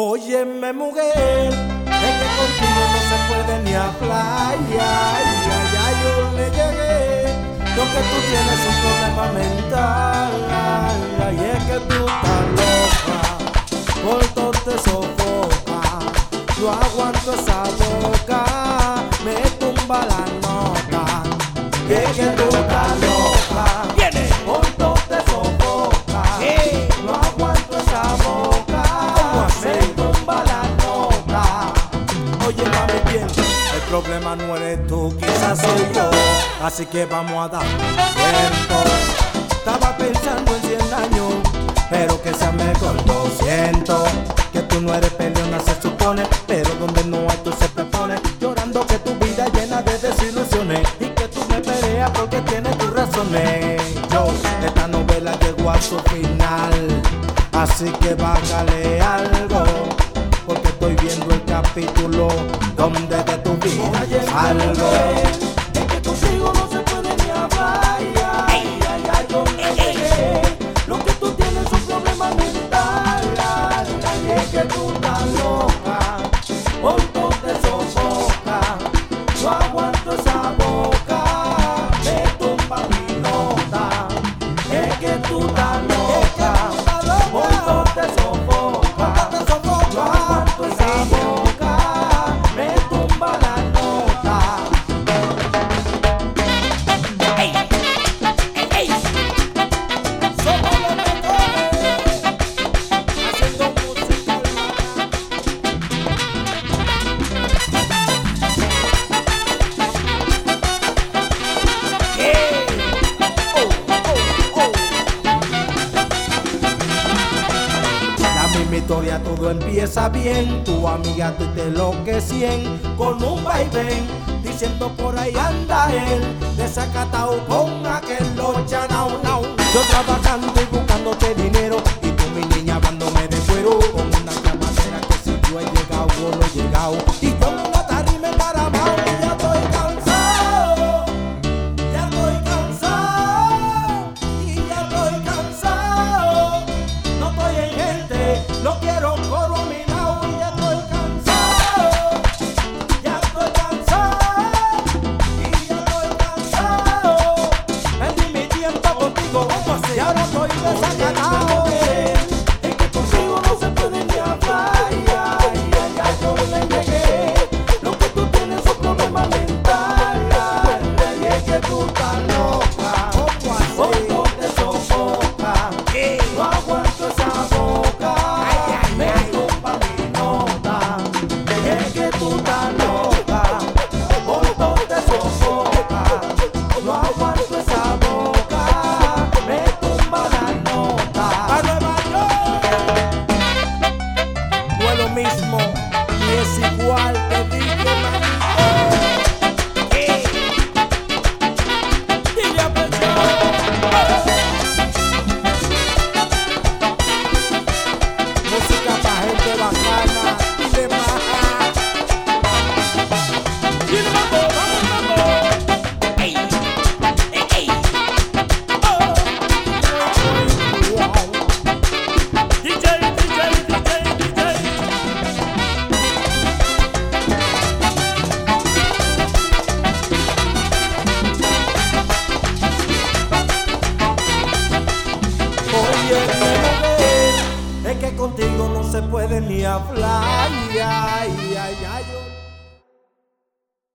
Óyeme mujer, es que contigo no se puede ni hablar. Ya, ya, ya yo le llegué. Lo que tú tienes es un problema mental. Y es que tú estás loca, por todo te sofoca. No aguanto problema no eres tú, quizás soy yo. Así que vamos a dar tiempo. Estaba pensando en 100 años, pero que sea mejor 200. Que tú no eres peleona, se supone, pero donde no hay tú se te pone. Llorando que tu vida es llena de desilusiones y que tú me peleas porque tienes tus razones. Yo, esta novela llegó a su final, así que bájale algo. Estoy viendo el capítulo donde de tu vida yo algo. Historia todo empieza bien, tu amiga te te enloquecien con un vaivén, diciendo por ahí anda él, desacatado con aquel locha now now. Yo trabajando y ahora estoy desacatado. Es que contigo no se puede ni hablar.